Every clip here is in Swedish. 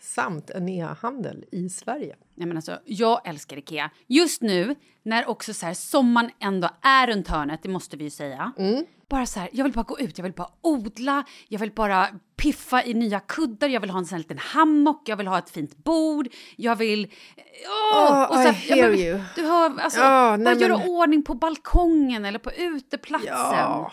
samt en e-handel i Sverige. Nej, men alltså, jag älskar Ikea. Just nu, när också så här, sommaren ändå är runt hörnet, det måste vi ju säga. Bara så här, jag vill bara gå ut, jag vill bara odla, jag vill bara piffa i nya kuddar, jag vill ha en sån här liten hammock, jag vill ha ett fint bord, jag vill... Åh! Oh, så här, I hear jag, you. Du hör, alltså, Ja, bara nej, göra men- ordning på balkongen eller på uteplatsen. Ja,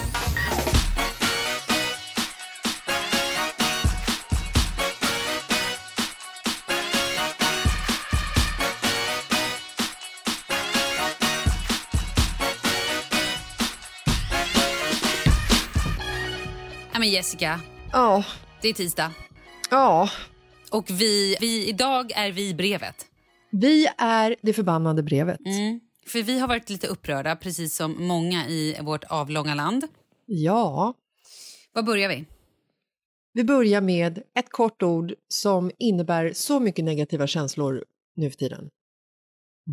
Men Jessica, Ja, det är tisdag. ja. Och vi, vi, idag är vi brevet. Vi är det förbannade brevet. För vi har varit lite upprörda, precis som många i vårt avlånga land. Ja, Var börjar vi? vi börjar med ett kort ord som innebär så mycket negativa känslor nu för tiden.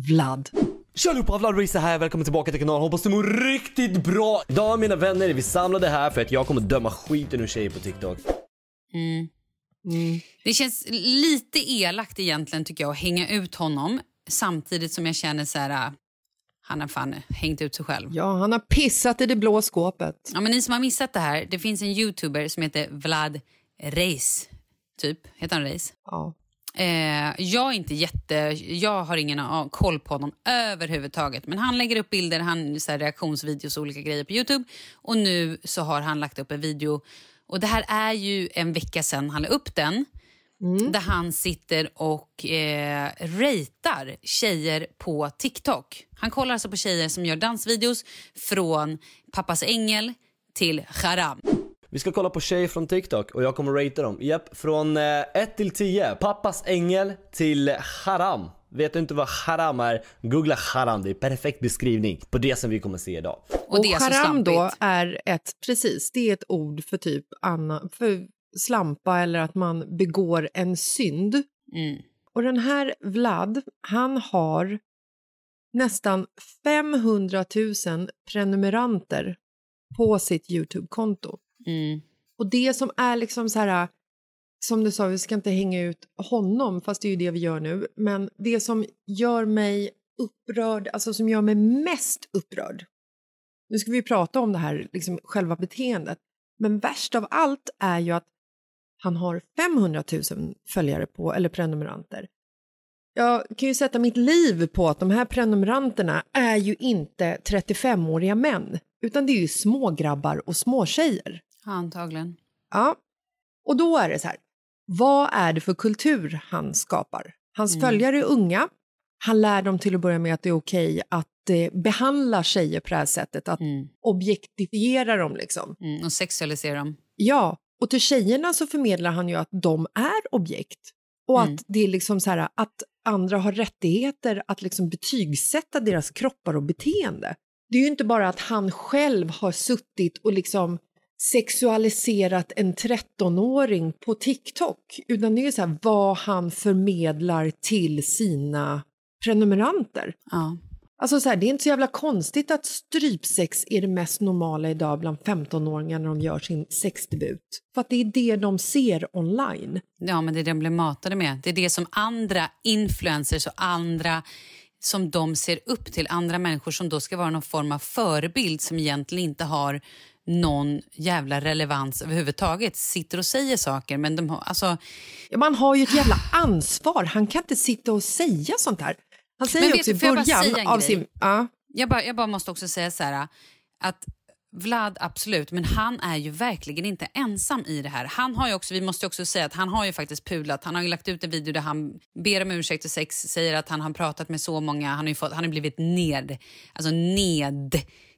Vlad. Tja allihopa, Vlad Risa här, välkommen tillbaka till kanalen, hoppas du mår riktigt bra! Idag mina vänner är vi samlade här för att jag kommer döma skiten ur tjejer på TikTok. Mm. Det känns lite elakt egentligen tycker jag att hänga ut honom samtidigt som jag känner så här... äh, Han har fan hängt ut sig själv. Ja, han har pissat i det blå skåpet. Ja, men ni som har missat det här, det finns en youtuber som heter Vlad Reis. Typ, heter han Reis? Ja. Eh, jag är inte jätte... Jag har ingen koll på honom överhuvudtaget. Men han lägger upp bilder, han så här, reaktionsvideos och olika grejer på Youtube. Och nu så har han lagt upp en video. Och det här är ju en vecka sedan han la upp den. Där han sitter och eh, ratear tjejer på TikTok. Han kollar alltså på tjejer som gör dansvideos från Pappas ängel till Haram. Vi ska kolla på tjejer från TikTok och jag kommer ratea dem. Japp, från 1 till 10. Pappas ängel till haram. Vet du inte vad haram är? Googla haram, det är perfekt beskrivning på det som vi kommer se idag. Och, det är haram då är ett, precis, det är ett ord för typ anna, för slampa eller att man begår en synd. Mm. Och den här Vlad, han har nästan 500 000 prenumeranter på sitt Youtube-konto. Mm. Och det som är liksom så här, som du sa, vi ska inte hänga ut honom, fast det är ju det vi gör nu, men det som gör mig upprörd, alltså som gör mig mest upprörd, nu ska vi prata om det här, liksom själva beteendet, men värst av allt är ju att han har 500 000 följare på, eller prenumeranter. Jag kan ju sätta mitt liv på att de här prenumeranterna är ju inte 35-åriga män, utan det är ju smågrabbar och småtjejer. Antagligen. Ja, och då är det så här, vad är det för kultur han skapar? Hans följare är unga, han lär dem till att börja med att det är okej att eh, behandla tjejer på det här sättet, att objektifiera dem liksom. Mm. Och sexualisera dem. Ja, och till tjejerna så förmedlar han ju att de är objekt. Och att det är liksom så här att andra har rättigheter att liksom betygsätta deras kroppar och beteende. Det är ju inte bara att han själv har suttit och liksom sexualiserat en 13-åring på TikTok, utan det är så här vad han förmedlar till sina prenumeranter. Ja. Alltså så här, det är inte så jävla konstigt att strypsex är det mest normala idag bland 15-åringar när de gör sin sexdebut. För att det är det de ser online. ja, men det är det de blir matade med. Det är det som andra influencers och andra som de ser upp till, andra människor som då ska vara någon form av förebild som egentligen inte har någon jävla relevans överhuvudtaget. Sitter och säger saker, men de har... Alltså, Ja, man har ju ett jävla ansvar. Han kan inte sitta och säga sånt här. Han säger Men vet också i början av grej? sin... Ja. Jag bara, jag bara måste också säga så här att Vlad, absolut, men han är ju verkligen inte ensam i det här. Han har ju också, vi måste också säga att han har ju faktiskt pudlat. Han har ju lagt ut en video där han ber om ursäkt för sex, säger att han har pratat med så många, han har fått, han har blivit ned, alltså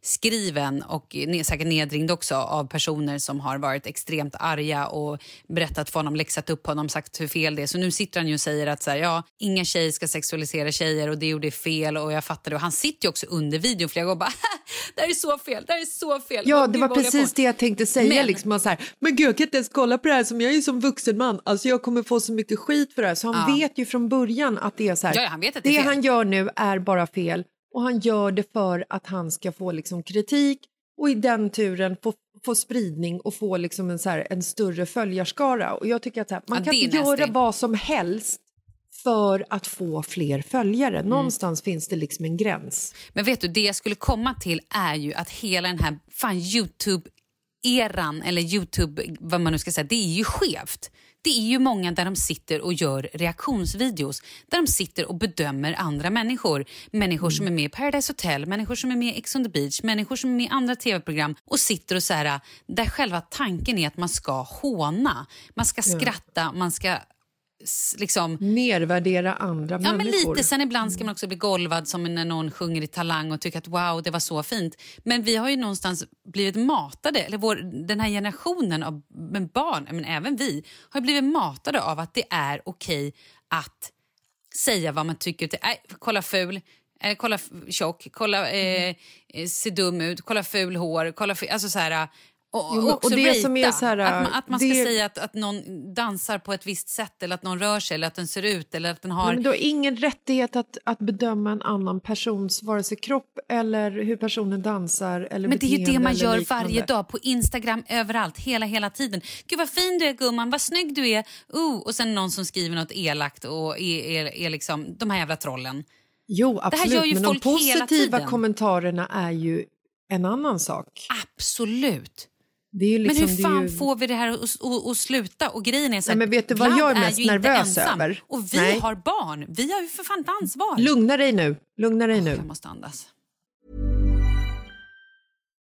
nedskriven och säkert nedringd också av personer som har varit extremt arga och berättat för honom, läxat upp honom, sagt hur fel det är. Så nu sitter han ju och säger att så här, ja, inga tjejer ska sexualisera tjejer och det gjorde fel och jag fattar det. Och han sitter ju också under videon flera gånger och bara det här är så fel, det här är så fel. Ja, det var precis på?" det jag tänkte säga. Men- Liksom, så här, men gud, jag kan inte ens kolla på det här som jag är som vuxen man. Alltså, jag kommer få så mycket skit för det här. Så han Ja. vet ju från början att det är så här. Ja, han vet att det det fel. han gör nu är bara fel och han gör det för att han ska få liksom, kritik och i den turen få, få spridning och få liksom, en, så här, en större följarskara. Och jag tycker att här, man Ja, kan inte göra nasty. vad som helst för att få fler följare. Mm. Någonstans finns det liksom en gräns. Men vet du, det jag skulle komma till är ju att hela den här fan Youtube-eran, eller Youtube, vad man nu ska säga, det är ju skevt. Det är ju många där de sitter och gör reaktionsvideos där de sitter och bedömer andra människor. Människor som är med i Paradise Hotel, människor som är med i Ex on the beach, människor som är med i andra tv-program och sitter och så här, där själva tanken är att man ska håna. Man ska skratta, man ska liksom Nedvärdera andra Ja, men människor. lite. Sen ibland ska man också bli golvad som när någon sjunger i Talang och tycker att wow, det var så fint. Men vi har ju någonstans blivit matade, eller vår, den här generationen av men barn, men även vi, har blivit matade av att det är okej att säga vad man tycker. Till, äh, kolla ful, eh, kolla tjock, kolla eh, eh, se dum ut, kolla ful hår, kolla ful, alltså så här... Och, Jo, och och det ratea. som är så här, att man, att man ska det- säga att, att någon dansar på ett visst sätt eller att någon rör sig eller att den ser ut eller att den har... Men du har ingen rättighet att, att bedöma en annan persons vare sig kropp eller hur personen dansar eller Men det är ju det man gör varje dag på Instagram överallt, hela hela tiden. Gud vad fin du är gumman, vad snygg du är. Uh, och sen någon som skriver något elakt och är, är, är liksom de här jävla trollen. Jo, absolut, men de positiva kommentarerna är ju en annan sak. Absolut. Är liksom, men hur är fan ju... får vi det här att, sluta? Och grejen är så Nej, men vet du vad jag är mest inte nervös över? Och vi Nej. har barn. Vi har ju för fan ett ansvar. Lugna dig nu, lugna dig nu. Jag måste andas.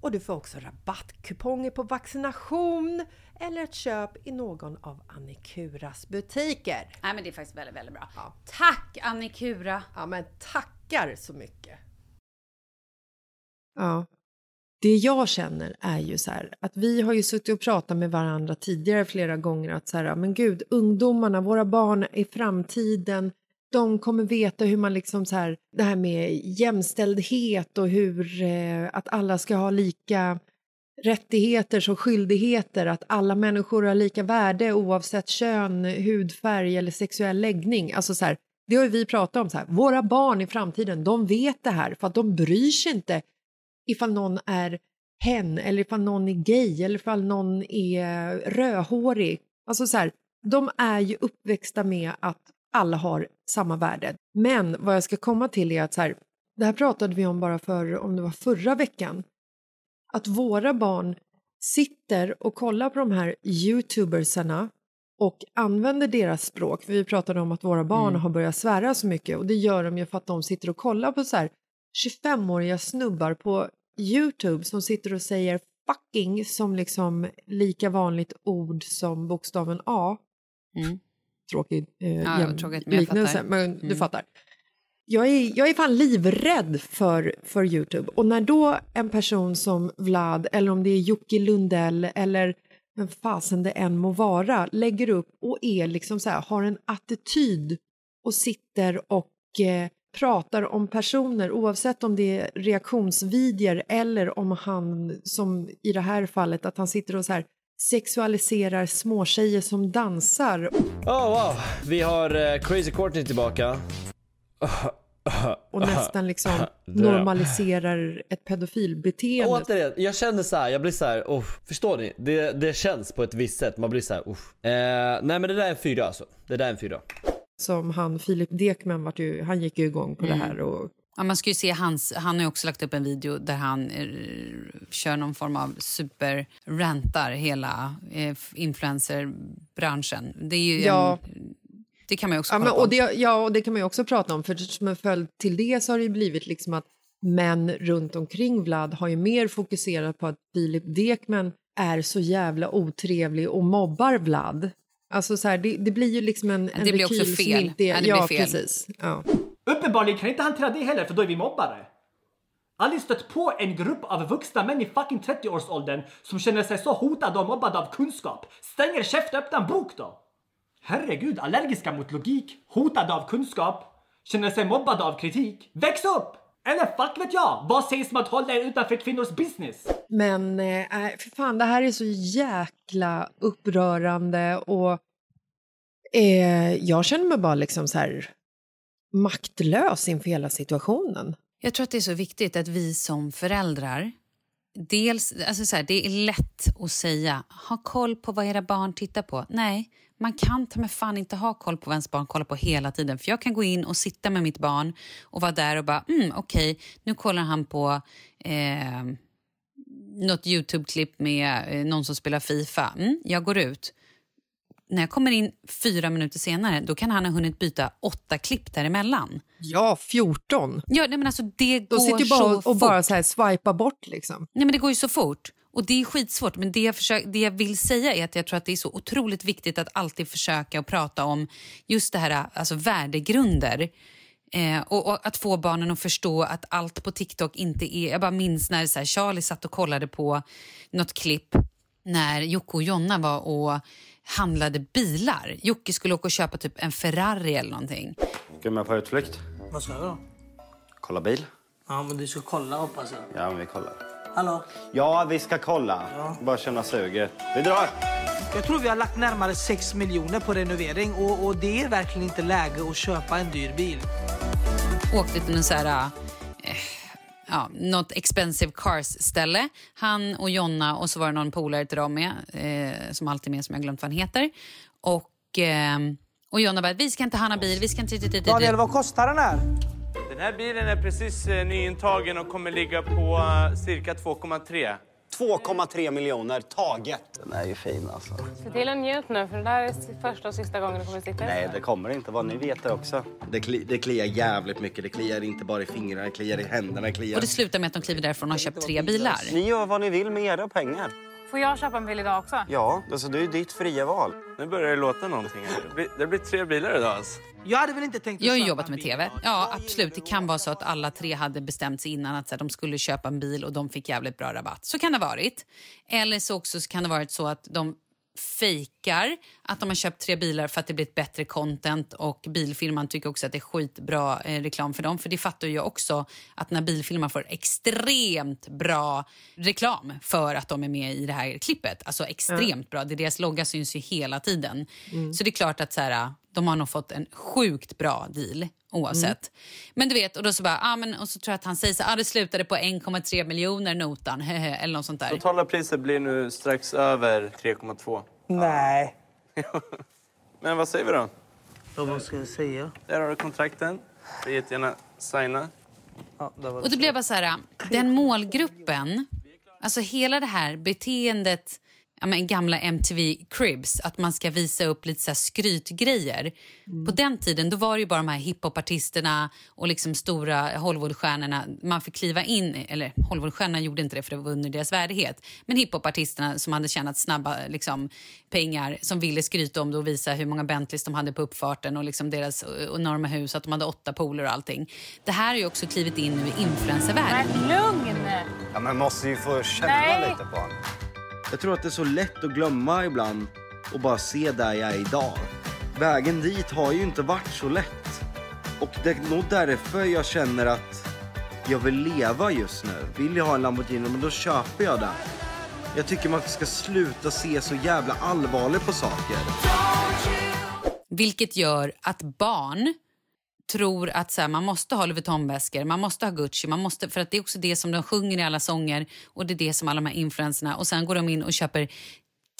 och du får också rabattkuponger på vaccination eller ett köp i någon av Annikuras butiker. Nej men det är faktiskt väldigt, väldigt bra. Ja. Tack Annikura! Ja, men tackar så mycket! Ja. Det jag känner är ju så här att vi har ju suttit och pratat med varandra tidigare flera gånger att så här, men gud, ungdomarna, våra barn i framtiden, de kommer veta hur man liksom så här, det här med jämställdhet och hur eh, att alla ska ha lika rättigheter som skyldigheter, att alla människor har lika värde oavsett kön, hudfärg eller sexuell läggning. Alltså så här, Det har ju vi pratat om. Så här, våra barn i framtiden, de vet det här för att de bryr sig inte ifall någon är hen eller ifall någon är gay eller ifall någon är rödhårig. Alltså så här, de är ju uppväxta med att alla har samma värde. Men vad jag ska komma till är att så här, det här pratade vi om bara för, om det var förra veckan, att våra barn sitter och kollar på de här youtubersarna och använder deras språk. För vi pratade om att våra barn Mm. har börjat svära så mycket och det gör de ju för att de sitter och kollar på så här 25-åriga snubbar på Youtube som sitter och säger fucking som liksom lika vanligt ord som bokstaven A. Mm. Tråkig eh, Ja, jäm- tråkigt, men liknelse, fattar. men du Mm. fattar. Jag är, jag är fan livrädd för, för Youtube. Och när då en person som Vlad, eller om det är Jocke Lundell eller vem fasen det än må vara, lägger upp och är liksom så här, har en attityd och sitter och eh, pratar om personer oavsett om det är reaktionsvideor eller om han, som i det här fallet, att han sitter och så här sexualiserar småtjejer som dansar Oh wow, vi har eh, Crazy Courtney tillbaka. och nästan liksom normaliserar ett pedofilbeteende. Återigen, jag känner så här, jag blir så här, oh, förstår ni? Det, det känns på ett visst sätt, man blir så här, oh. eh, Nej men det där är en fyra alltså. Det där är en fyra. Som han Filip Dekman, vart ju, han gick ju igång på det här. Och, Ja, man ska ju se hans, han har också lagt upp en video där han eh, kör någon form av super-rantar hela eh, influencerbranschen. Det är ju Ja. en, Det kan man ju också ja, men, och det, ja, och det kan man också prata om, för som en följd till det så har det blivit liksom att män runt omkring Vlad har ju mer fokuserat på att Filip Dekman är så jävla otrevlig och mobbar Vlad. Alltså så här, det, det blir ju liksom en, en Det blir också fel. Inte, Ja, det blir fel. precis. Ja. Uppenbarligen kan inte hantera det heller för då är vi mobbare. Aldrig stött på en grupp av vuxna män i fucking 30-årsåldern som känner sig så hotade och mobbade av kunskap. Stäng er och öppna en bok då! Herregud, allergiska mot logik, hotade av kunskap, känner sig mobbade av kritik. Väx upp! Eller fuck vet jag, vad sägs om att hålla er utanför kvinnors business? Men eh, äh, för fan, det här är så jäkla upprörande och eh, jag känner mig bara liksom så här maktlös inför hela situationen. Jag tror att det är så viktigt att vi som föräldrar... Dels, alltså så här, det är lätt att säga ha koll på vad era barn tittar på. Nej, man kan ta med fan inte ha koll på vad ens barn kollar på hela tiden. För Jag kan gå in och sitta med mitt barn och vara där och bara mm, okej, nu kollar han på eh, något Youtube-klipp med eh, någon som spelar Fifa. Mm, jag går ut. När jag kommer in fyra minuter senare då kan han ha hunnit byta åtta klipp däremellan. Ja, 14. Ja, nej, men alltså det De går sitter så bara och, och bara så här swipar bort liksom. Nej, men det går ju så fort. Och det är skitsvårt. Men det jag, försöker, det jag vill säga är att jag tror att det är så otroligt viktigt att alltid försöka och prata om just det här, alltså värdegrunder. Eh, och, och att få barnen att förstå att allt på TikTok inte är... Jag bara minns när så här, Charlie satt och kollade på något klipp när Jocke och Jonna var och handlade bilar. Jocke skulle åka och köpa typ en Ferrari eller någonting. Ska du med på utflykt? Vad ska jag då? Kolla bil? Ja, men du ska kolla hoppas jag. Ja, men vi kollar. Hallå? Ja, vi ska kolla. Bara känna suget. Vi drar! Jag tror vi har lagt närmare 6 miljoner på renovering och, och det är verkligen inte läge att köpa en dyr bil. åkte till en så här, eh, ja, något expensive cars-ställe. Han och Jonna och så var det någon polare till dem med, eh, som alltid är med, som jag glömt vad han heter. Och, eh, och Jonna bara, vi ska inte ha någon bil, vi ska inte... Daniel, vad kostar den här? Den här bilen är precis eh, nyintagen och kommer ligga på eh, cirka 2,3. 2,3 miljoner taget. Den är ju fin alltså. Se till att njut nu, för det där är första och sista gången du kommer sitta Nej, det kommer inte vara. Ni vet det också. Det, kli, det kliar jävligt mycket. Det kliar inte bara i fingrarna, det kliar i händerna. Det kliar... Och det slutar med att de kliver därifrån och har köpt tre bilar. Ni gör vad ni vill med era pengar. Får jag köpa en bil idag också? Ja, alltså det är ditt fria val. Nu börjar det låta någonting här. Det blir, det blir tre bilar idag alltså. Jag hade väl inte tänkt Jag har jobbat med tv. Ja, absolut. Det kan vara så att alla tre hade bestämt sig innan att så här, de skulle köpa en bil och de fick jävligt bra rabatt. Så kan det ha varit. Eller så också så kan det ha varit så att de fejkar att de har köpt tre bilar för att det blir ett bättre content och bilfirman tycker också att det är skitbra eh, reklam för dem. För det fattar ju jag också att när bilfirman får extremt bra reklam för att de är med i det här klippet. Alltså extremt bra. Det, deras logga syns ju hela tiden. Så det är klart att så här, De har nog fått en sjukt bra deal oavsett. Mm. Men du vet, och då så bara, ah, men, och så tror jag att han säger så ah, det slutade på 1,3 miljoner notan, eller något sånt där. Totala priset blir nu strax över 3,2. Nej. Men vad säger vi då? Ja, vad ska jag säga? Där har du kontrakten. Du jättegärna signa. Ja, där var Och det blev bara så här, den målgruppen, alltså hela det här beteendet, ja men gamla MTV Cribs, att man ska visa upp lite så här skrytgrejer. På den tiden då var det ju bara de här hiphopartisterna och liksom stora Hollywoodstjärnorna man fick kliva in, eller Hollywoodstjärnorna gjorde inte det för det var under deras värdighet, men hiphopartisterna som hade tjänat snabba liksom, pengar som ville skryta om det och visa hur många Bentleys de hade på uppfarten och liksom deras enorma hus, att de hade åtta pooler och allting. Det här har ju också klivit in nu i influencervärlden. Men lugn! Ja, man måste ju få känna Nej. lite på honom. Jag tror att det är så lätt att glömma ibland och bara se där jag är idag. Vägen dit har ju inte varit så lätt. Och det är nog därför jag känner att jag vill leva just nu. Vill jag ha en Lamborghini, men då köper jag den. Jag tycker man ska sluta se så jävla allvarligt på saker. Vilket gör att barn tror att så här, man måste ha Louis Vuitton-väskor, man måste ha Gucci, man måste, för att det är också det som de sjunger i alla sånger och det är det som alla de här influencerna och sen går de in och köper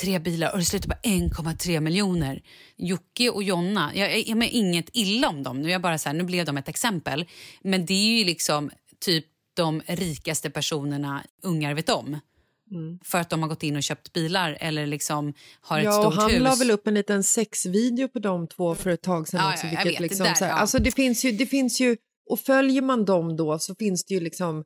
tre bilar och det slutar på 1,3 miljoner. Jocke och Jonna, jag, är menar inget illa om dem, nu, är jag bara så här, nu blev de ett exempel, men det är ju liksom typ de rikaste personerna ungar vet om. För att de har gått in och köpt bilar eller liksom har ett Ja, och stort han hus. la väl upp en liten sexvideo på de två för ett tag sedan Ja, också. ja, jag vilket vet, det liksom, där, så här, ja. Alltså det finns, ju, det finns ju, och följer man dem då så finns det ju liksom,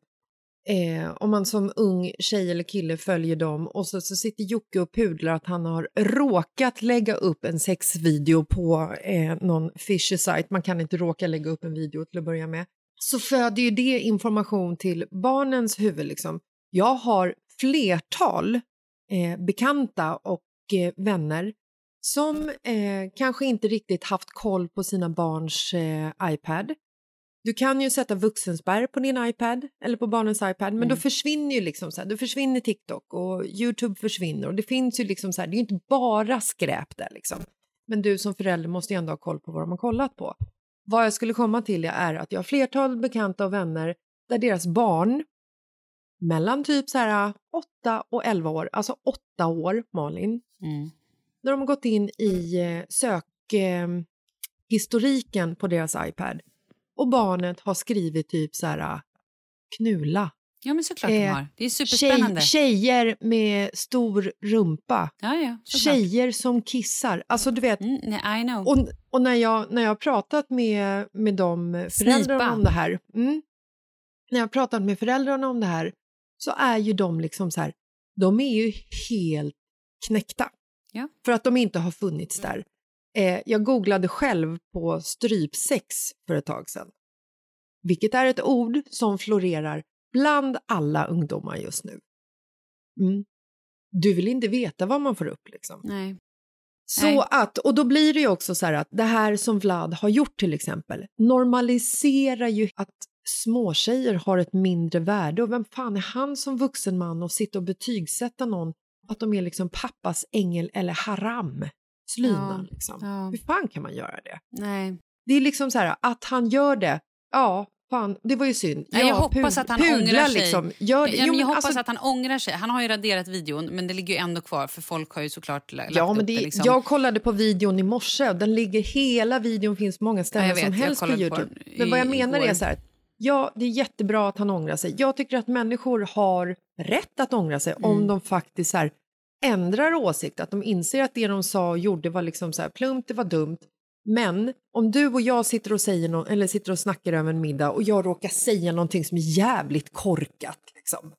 eh, om man som ung tjej eller kille följer dem och så, så sitter Jocke och pudlar att han har råkat lägga upp en sexvideo på eh, någon fishy site. Man kan inte råka lägga upp en video till att börja med. Så föder ju det information till barnens huvud. Liksom. Jag har flertal eh, bekanta och eh, vänner som eh, kanske inte riktigt haft koll på sina barns eh, iPad. Du kan ju sätta vuxenspärr på din iPad eller på barnens iPad men då försvinner ju liksom så här, då försvinner TikTok och Youtube försvinner och det finns ju liksom så här, det är ju inte bara skräp där liksom. Men du som förälder måste ju ändå ha koll på vad de har kollat på. Vad jag skulle komma till är att jag har flertal bekanta och vänner där deras barn mellan typ så här 8 och 11 år, alltså 8 år Malin, Mm. när de har gått in i eh, sökhistoriken eh, historiken på deras iPad och barnet har skrivit typ så här knulla. Ja, men såklart de Eh, har. Det är superspännande. Tjej, tjejer med stor rumpa. Ja, ja, såklart. Tjejer som kissar. Alltså du vet. Mm, nej, I know. Och, och när, jag, när jag har pratat med, med de föräldrarna Snipa. om det här. Mm, när jag har pratat med föräldrarna om det här så är ju de liksom så här. De är ju helt knäckta. Ja. För att de inte har funnits där. Eh, jag googlade själv på strypsex för ett tag sedan. Vilket är ett ord som florerar bland alla ungdomar just nu. Mm. Du vill inte veta vad man får upp liksom. Nej. Så Nej. att, och då blir det ju också så här att det här som Vlad har gjort till exempel normaliserar ju att småtjejer har ett mindre värde och vem fan är han som vuxen man och sitta och betygsätta någon att de är liksom pappas ängel eller haram slyna Ja, liksom. ja. Hur fan kan man göra det? Nej. Det är liksom så här att han gör det, ja fan det var ju synd. Nej, jag Ja, hoppas att han ångrar sig. Liksom, gör det. Ja, Jo, men jag hoppas alltså- att han ångrar sig. Han har ju raderat videon, men det ligger ju ändå kvar för folk har ju såklart la- lagt Ja, men upp det, det. Liksom. jag kollade på videon i morse. och Den ligger, hela videon finns på många ställen Ja, vet, som helst på på Youtube. den men vad jag menar igår. är så här, ja, det är jättebra att han ångrar sig. Jag tycker att människor har rätt att ångra sig om Mm. de faktiskt så här, ändrar åsikt, att de inser att det de sa och gjorde var liksom så här, plumpt, det var dumt. Men om du och jag sitter och, säger nå- eller sitter och snackar över en middag och jag råkar säga någonting som är jävligt korkat, liksom.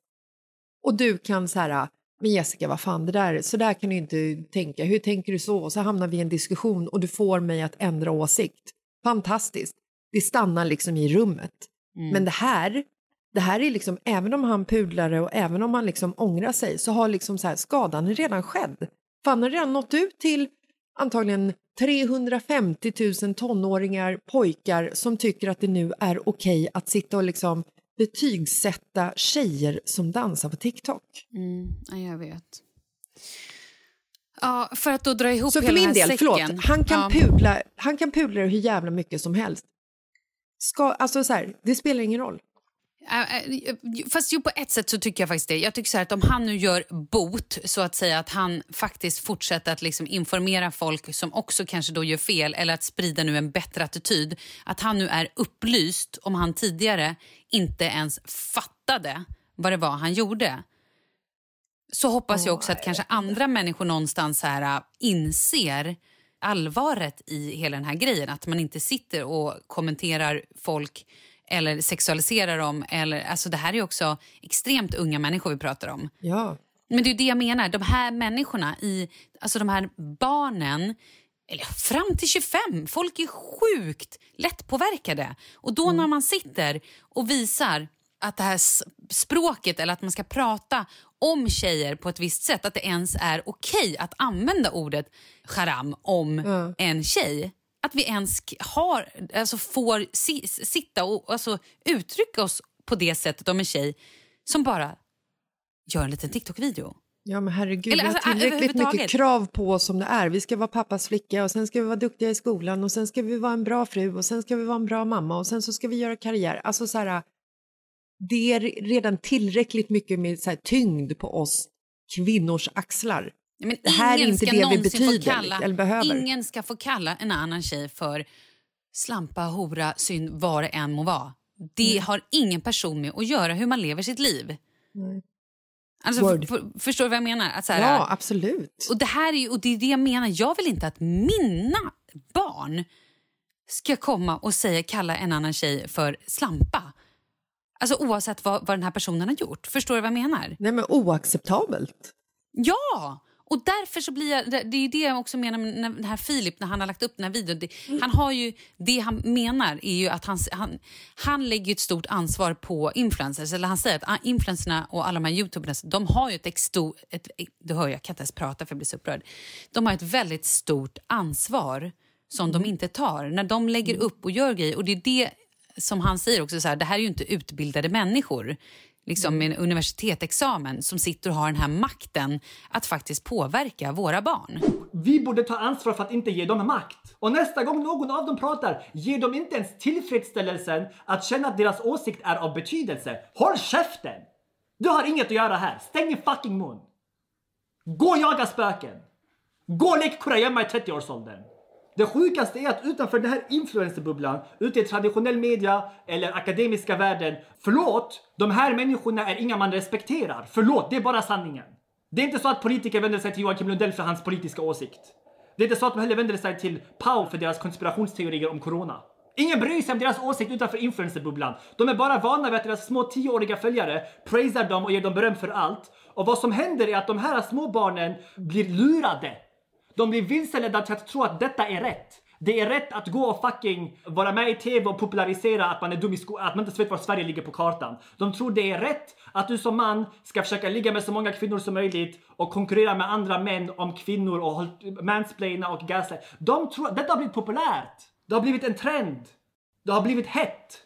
och du kan så här, men Jessica, vad fan, det där, så där kan du inte tänka. Hur tänker du så? Och så hamnar vi i en diskussion och du får mig att ändra åsikt. Fantastiskt. Det stannar liksom i rummet. Mm. Men det här, det här är liksom, även om han pudlar och även om han liksom ångrar sig så har liksom så här, skadan redan skedd. Han har redan nått ut till antagligen 350 000 tonåringar, pojkar som tycker att det nu är okej att sitta och liksom betygsätta tjejer som dansar på TikTok. Mm, ja, jag vet. Ja, för att då dra ihop Så hela den del, här förlåt, säcken. han kan, Ja. pudla, han kan pudla hur jävla mycket som helst. Ska, alltså så här, det spelar ingen roll. Fast jo, på ett sätt så tycker jag faktiskt det. Jag tycker så här att om han nu gör bot, så att säga att han faktiskt fortsätter att liksom informera folk som också kanske då gör fel eller att sprida nu en bättre attityd. Att han nu är upplyst om han tidigare inte ens fattade vad det var han gjorde. Så hoppas jag också att kanske andra människor någonstans här äh, inser allvaret i hela den här grejen. Att man inte sitter och kommenterar folk eller sexualiserar dem. Eller, alltså det här är också extremt unga människor vi pratar om. Ja. Men det är det jag menar. De här människorna, i, alltså de här barnen, eller fram till 25, folk är sjukt lättpåverkade. Och då när man sitter och visar att det här språket eller att man ska prata om tjejer på ett visst sätt, att det ens är okej att använda ordet charam om en tjej. Att vi ens har, alltså får si, sitta och alltså, uttrycka oss på det sättet om en tjej som bara gör en liten TikTok-video. Ja men herregud, Eller vi har alltså, tillräckligt mycket krav på oss som det är. Vi ska vara pappas flicka och sen ska vi vara duktiga i skolan och sen ska vi vara en bra fru och sen ska vi vara en bra mamma och sen så ska vi göra karriär. Alltså så här, det är redan tillräckligt mycket med så tyngd på oss kvinnors axlar. Men det här är inte det vi betyder kalla, eller behöver. Ingen ska få kalla en annan tjej för slampa, hora, synd, vad det än må vara. Det har ingen person med att göra hur man lever sitt liv. Nej. Alltså, för, för, förstår du vad jag menar? Att så här, Ja, absolut. Och det, här är, och det är det jag menar. Jag vill inte att mina barn ska komma och säga kalla en annan tjej för slampa. Alltså oavsett vad, vad den här personen har gjort. Förstår du vad jag menar? Nej men oacceptabelt. Ja! Och därför så blir jag, det är det jag också menar med den här Filip när han har lagt upp den här videon. Det, han har ju, det han menar är ju att han, han, han lägger ett stort ansvar på influencers. Eller han säger att ah, influencerna och alla de här youtuberna, de har ju ett, ex- sto- ett Du hör, jag kan inte ens prata för jag blir så upprörd. De har ett väldigt stort ansvar som de inte tar när de lägger upp och gör grejer. Och det är det som han säger också, så här, det här är ju inte utbildade människor liksom med en universitetsexamen som sitter och har den här makten att faktiskt påverka våra barn. Vi borde ta ansvar för att inte ge dem makt. Och nästa gång någon av dem pratar, ge dem inte ens tillfredsställelsen att känna att deras åsikt är av betydelse. Håll käften! Du har inget att göra här. Stäng din fucking mun. Gå och jaga spöken. Gå och lek kurragömma i 30-årsåldern. Det sjukaste är att utanför den här influencerbubblan, ute i traditionell media eller akademiska världen, förlåt, de här människorna är inga man respekterar. Förlåt, det är bara sanningen. Det är inte så att politiker vänder sig till Joakim Lundell för hans politiska åsikt. Det är inte så att de heller vänder sig till Pau för deras konspirationsteorier om corona. Ingen bryr sig om deras åsikt utanför influencerbubblan. De är bara vana vid att deras små tioåriga följare praisar dem och ger dem beröm för allt. Och vad som händer är att de här små barnen blir lurade. De blir vilseledda till att tro att detta är rätt. Det är rätt att gå och fucking vara med i TV och popularisera att man är dum i skolan, att man inte vet var Sverige ligger på kartan. De tror det är rätt att du som man ska försöka ligga med så många kvinnor som möjligt och konkurrera med andra män om kvinnor och håll- mansplaina och gaslight. De tror, detta har blivit populärt. Det har blivit en trend. Det har blivit hett.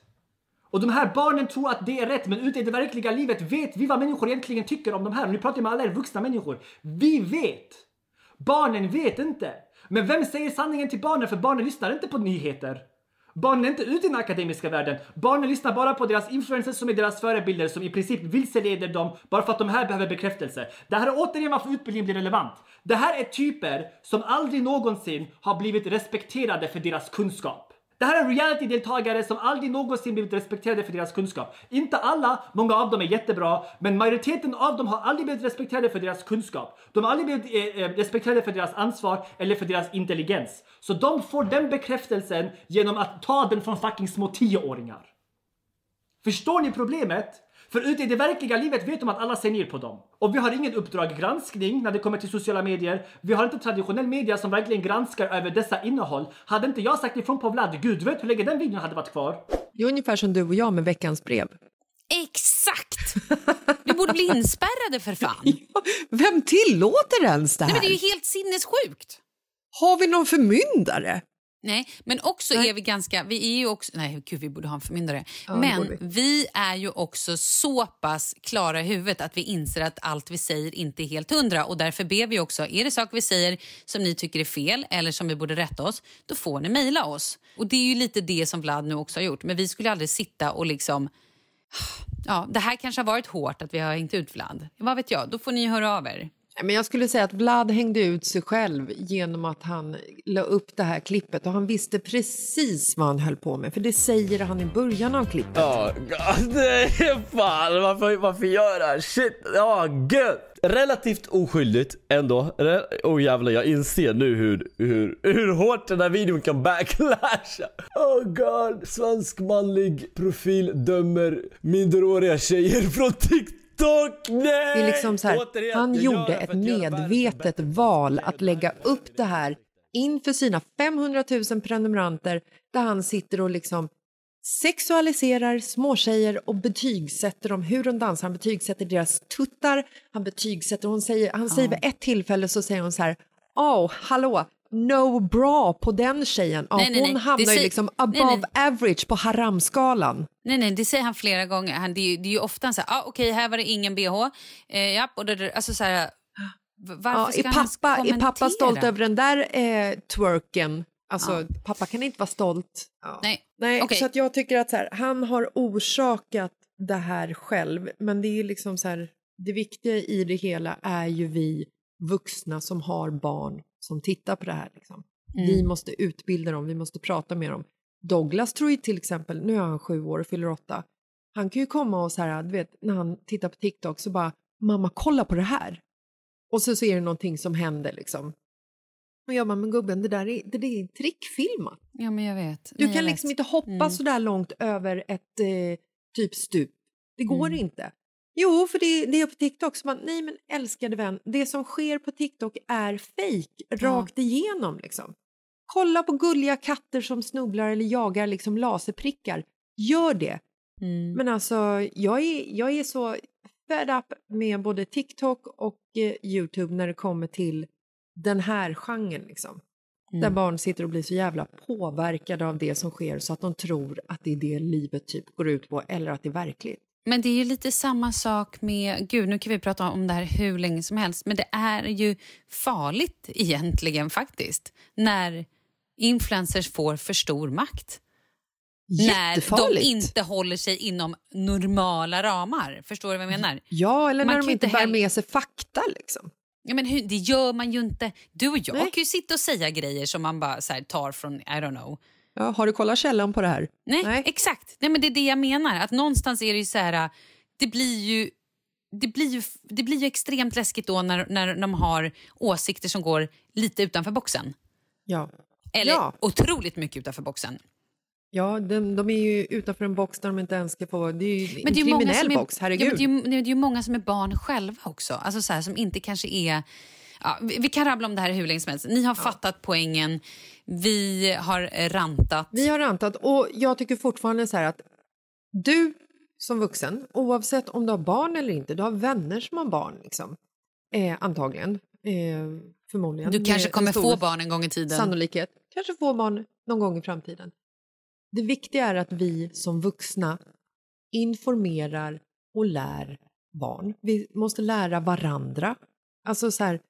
Och de här barnen tror att det är rätt, men ute i det verkliga livet vet vi vad människor egentligen tycker om de här. Och nu pratar jag med alla er vuxna människor. Vi vet. Barnen vet inte. Men vem säger sanningen till barnen? För barnen lyssnar inte på nyheter. Barnen är inte ute i den akademiska världen. Barnen lyssnar bara på deras influencers som är deras förebilder som i princip vilseleder dem bara för att de här behöver bekräftelse. Det här är återigen varför utbildningen blir relevant. Det här är typer som aldrig någonsin har blivit respekterade för deras kunskap. Det här är reality-deltagare som aldrig någonsin blivit respekterade för deras kunskap. Inte alla, många av dem är jättebra, men majoriteten av dem har aldrig blivit respekterade för deras kunskap. De har aldrig blivit eh, eh respekterade för deras ansvar eller för deras intelligens. Så de får den bekräftelsen genom att ta den från fucking små tioåringar. Förstår ni problemet? För ute i det verkliga livet vet de att alla ser ner på dem. Och vi har ingen uppdrag granskning när det kommer till sociala medier. Vi har inte traditionell media som verkligen granskar över dessa innehåll. Hade inte jag sagt ifrån på Vlad, gud vet hur länge den videon hade varit kvar? Det är ungefär som du och jag med veckans brev. Exakt! Vi borde bli inspärrade för fan. Vem tillåter ens det här? Nej, men det är ju helt sinnessjukt. Har vi någon förmyndare? Nej, men också Nej. är vi ganska... Vi är ju också... Nej, gud, vi borde ha en förmyndare. Ja, men vi. vi. är ju också så pass klara i huvudet att vi inser att allt vi säger inte är helt hundra. Och därför ber vi också, är det saker vi säger som ni tycker är fel eller som vi borde rätta oss, då får ni mejla oss. Och det är ju lite det som Vlad nu också har gjort. Men vi skulle aldrig sitta och liksom... Ja, det här kanske har varit hårt att vi har hängt ut Vlad. Vad vet jag, då får ni höra av er. Men jag skulle säga att Vlad hängde ut sig själv genom att han la upp det här klippet och han visste precis vad han höll på med för det säger han i början av klippet. Ja, nej fan varför, varför gör det här? Shit, ja gött! Relativt oskyldigt ändå. Re- Oh jävlar, jag inser nu hur, hur, hur hårt den här videon kan backlasha. Oh god, svensk manlig profil dömer minderåriga tjejer från TikTok. Nej! Det är liksom så här, Återigen, han gjorde det ett medvetet val att lägga upp det här inför sina 500 000 prenumeranter där han sitter och liksom sexualiserar småtjejer och betygsätter dem hur de dansar. Han betygsätter deras tuttar, han betygsätter, hon säger, han säger vid ett tillfälle så säger hon så här, åh, hallå, no bra på den tjejen. Ja, Nej, nej, hon nej. hamnar Det ju säger- liksom above average på haramskalan. Nej, nej, det säger han flera gånger. Han, det, är ju, det är ju ofta så här, ah, okej, här var det ingen bh. Eh, japp, och det, alltså så här, varför Ja, ska är, pappa, är pappa stolt över den där eh, twerken? Alltså, pappa kan inte vara stolt. Ja. Nej, Nej, okej. så att jag tycker att så här, han har orsakat det här själv. Men det är liksom så här, det viktiga i det hela är ju vi vuxna som har barn som tittar på det här. Liksom. Mm. Vi måste utbilda dem, vi måste prata med dem. Douglas tror ju till exempel, nu är han sju år och fyller åtta. Han kan ju komma och så här, du vet, när han tittar på TikTok så bara, mamma kolla på det här. Och så, så är det någonting som händer liksom. Och jag bara, men gubben, det där är, det där är trickfilmat. Ja, men jag vet. Du Nej, kan liksom vet. inte hoppa Mm. så där långt över ett eh, typ stup. Det går Mm. inte. Jo, för det, det är på TikTok. Så man, nej men älskade vän, det som sker på TikTok är fake rakt igenom. Liksom. Kolla på gulliga katter som snubblar eller jagar liksom laserprickar. Gör det. Mm. Men alltså, jag är, jag är så fed up med både TikTok och eh, Youtube när det kommer till den här genren. Liksom. Mm. Där barn sitter och blir så jävla påverkade av det som sker så att de tror att det är det livet typ går ut på eller att det är verkligt. Men det är ju lite samma sak med... Gud, nu kan vi prata om det här hur länge som helst. Men det är ju farligt egentligen faktiskt. När influencers får för stor makt. När de inte håller sig inom normala ramar. Förstår du vad jag menar? Ja, eller Man när de inte bär med sig fakta liksom. Ja, men hur, det gör man ju inte. Du och jag Nej. kan ju sitta och säga grejer som man bara här, tar från, I don't know. Ja, har du kollat källan på det här? Nej, exakt. Nej, men det är det jag menar. Att någonstans är det ju så här, det blir ju det blir, ju, det blir ju extremt läskigt då när, när de har åsikter som går lite utanför boxen. Ja. Eller Ja. otroligt mycket utanför boxen. Ja, de, de är ju utanför en box där de inte ens ska få... Det är ju en Men det är ju många kriminell är, box, herregud. Ja, det, är, ju- det är ju många som är barn själva också. Alltså så här, som inte kanske är... Ja, vi, vi kan rabbla om det här hur länge som helst. Ni har fattat poängen. Vi har rantat. Vi har rantat och jag tycker fortfarande så att du som vuxen, oavsett om du har barn eller inte, du har vänner som har barn liksom. Eh, antagligen. Eh, förmodligen. Du kanske kommer få barn en gång i tiden. Sannolikhet. Kanske få barn någon gång i framtiden. Det viktiga är att vi som vuxna informerar och lär barn. Vi måste lära varandra. Alltså så här,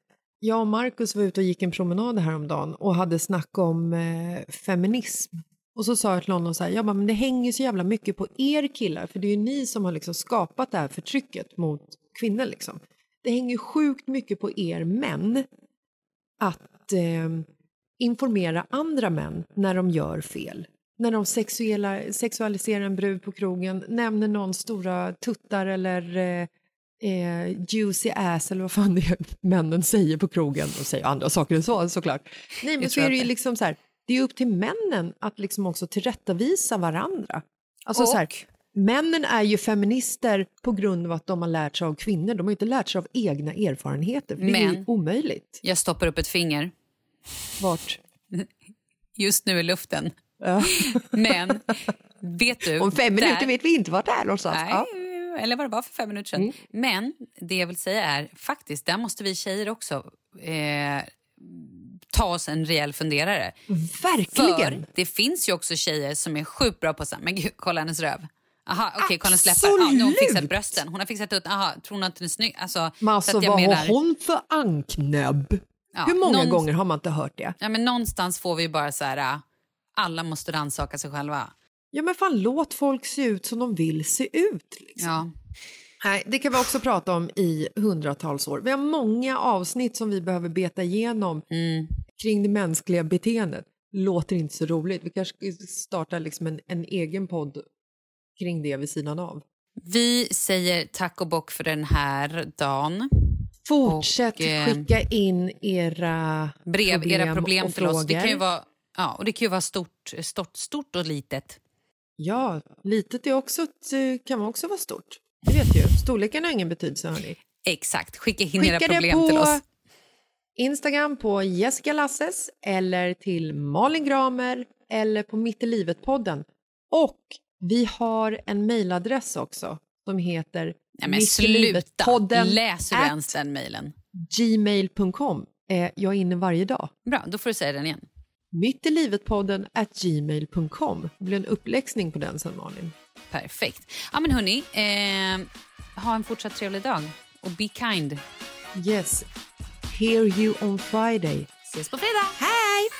jag och Markus var ute och gick en promenad häromdagen och hade snack om eh, feminism. Och så sa jag till honom så här, jag bara, men det hänger så jävla mycket på er killar, för det är ju ni som har liksom skapat det här förtrycket mot kvinnor. Liksom. Det hänger sjukt mycket på er män att eh, informera andra män när de gör fel. När de sexuella, sexualiserar en brud på krogen, nämner någon stora tuttar eller eh, eh, juicy ass eller vad fan det är männen säger på krogen. Och säger andra saker än så såklart. Nej men så är det ju liksom så här, det är upp till männen att liksom också tillrättavisa varandra. Alltså så här, männen är ju feminister på grund av att de har lärt sig av kvinnor. De har inte lärt sig av egna erfarenheter. För det är ju Men- omöjligt. Jag stoppar upp ett finger. Vart? Just nu i luften. Ja. Men vet du... Om fem där- minuter vet vi inte vart det är någonstans. Nej, Ja. Eller vad det var för fem minuter Mm. sedan. Men det jag vill säga är faktiskt, där måste vi tjejer också eh, ta oss en rejäl funderare. Verkligen! För det finns ju också tjejer som är sjukt bra på så här, men gud, kolla hennes röv. Aha, okej, kolla hennes läppar. Ja, nu har hon fixat brösten. Hon har fixat ut, aha, tror hon att den är snygg? Alltså, Men alltså att vad menar- har hon för anknäbb? Ja, Hur många någon- gånger har man inte hört det? Ja, men någonstans får vi bara så här, äh, alla måste rannsaka sig själva. Ja men fan låt folk se ut som de vill se ut. Liksom. Ja. Nej, det kan vi också prata om i hundratals år. Vi har många avsnitt som vi behöver beta igenom Mm. kring det mänskliga beteendet. Låter inte så roligt. Vi kanske ska starta liksom en, en egen podd kring det vid sidan av. Vi säger tack och bock för den här dagen. Fortsätt Och, eh, skicka in era brev, era problem och till oss. Det kan ju frågor. vara, ja, och det kan ju vara stort, stort, stort och litet. Ja, litet är också ett, eh, kan också vara stort. Det vet ju. Storleken har ingen betydelse. Hörni. Exakt, skicka in Skicka era problem på till oss. Instagram på Jessica Lasses eller till Malin Gramer eller på Mitt i livet-podden. Och vi har en mejladress också som heter Nej, men sluta! Läser du ens den mejlen? gmail.com. Eh, jag är inne varje dag. Bra, då får du säga den igen. Mitt i livet-podden at gmail.com. Det blir en uppläxning på den sen Malin. Perfekt. Ja, men hörni, eh, ha en fortsatt trevlig dag. Och be kind. Yes. Hear you on Friday. Ses på fredag. Hej!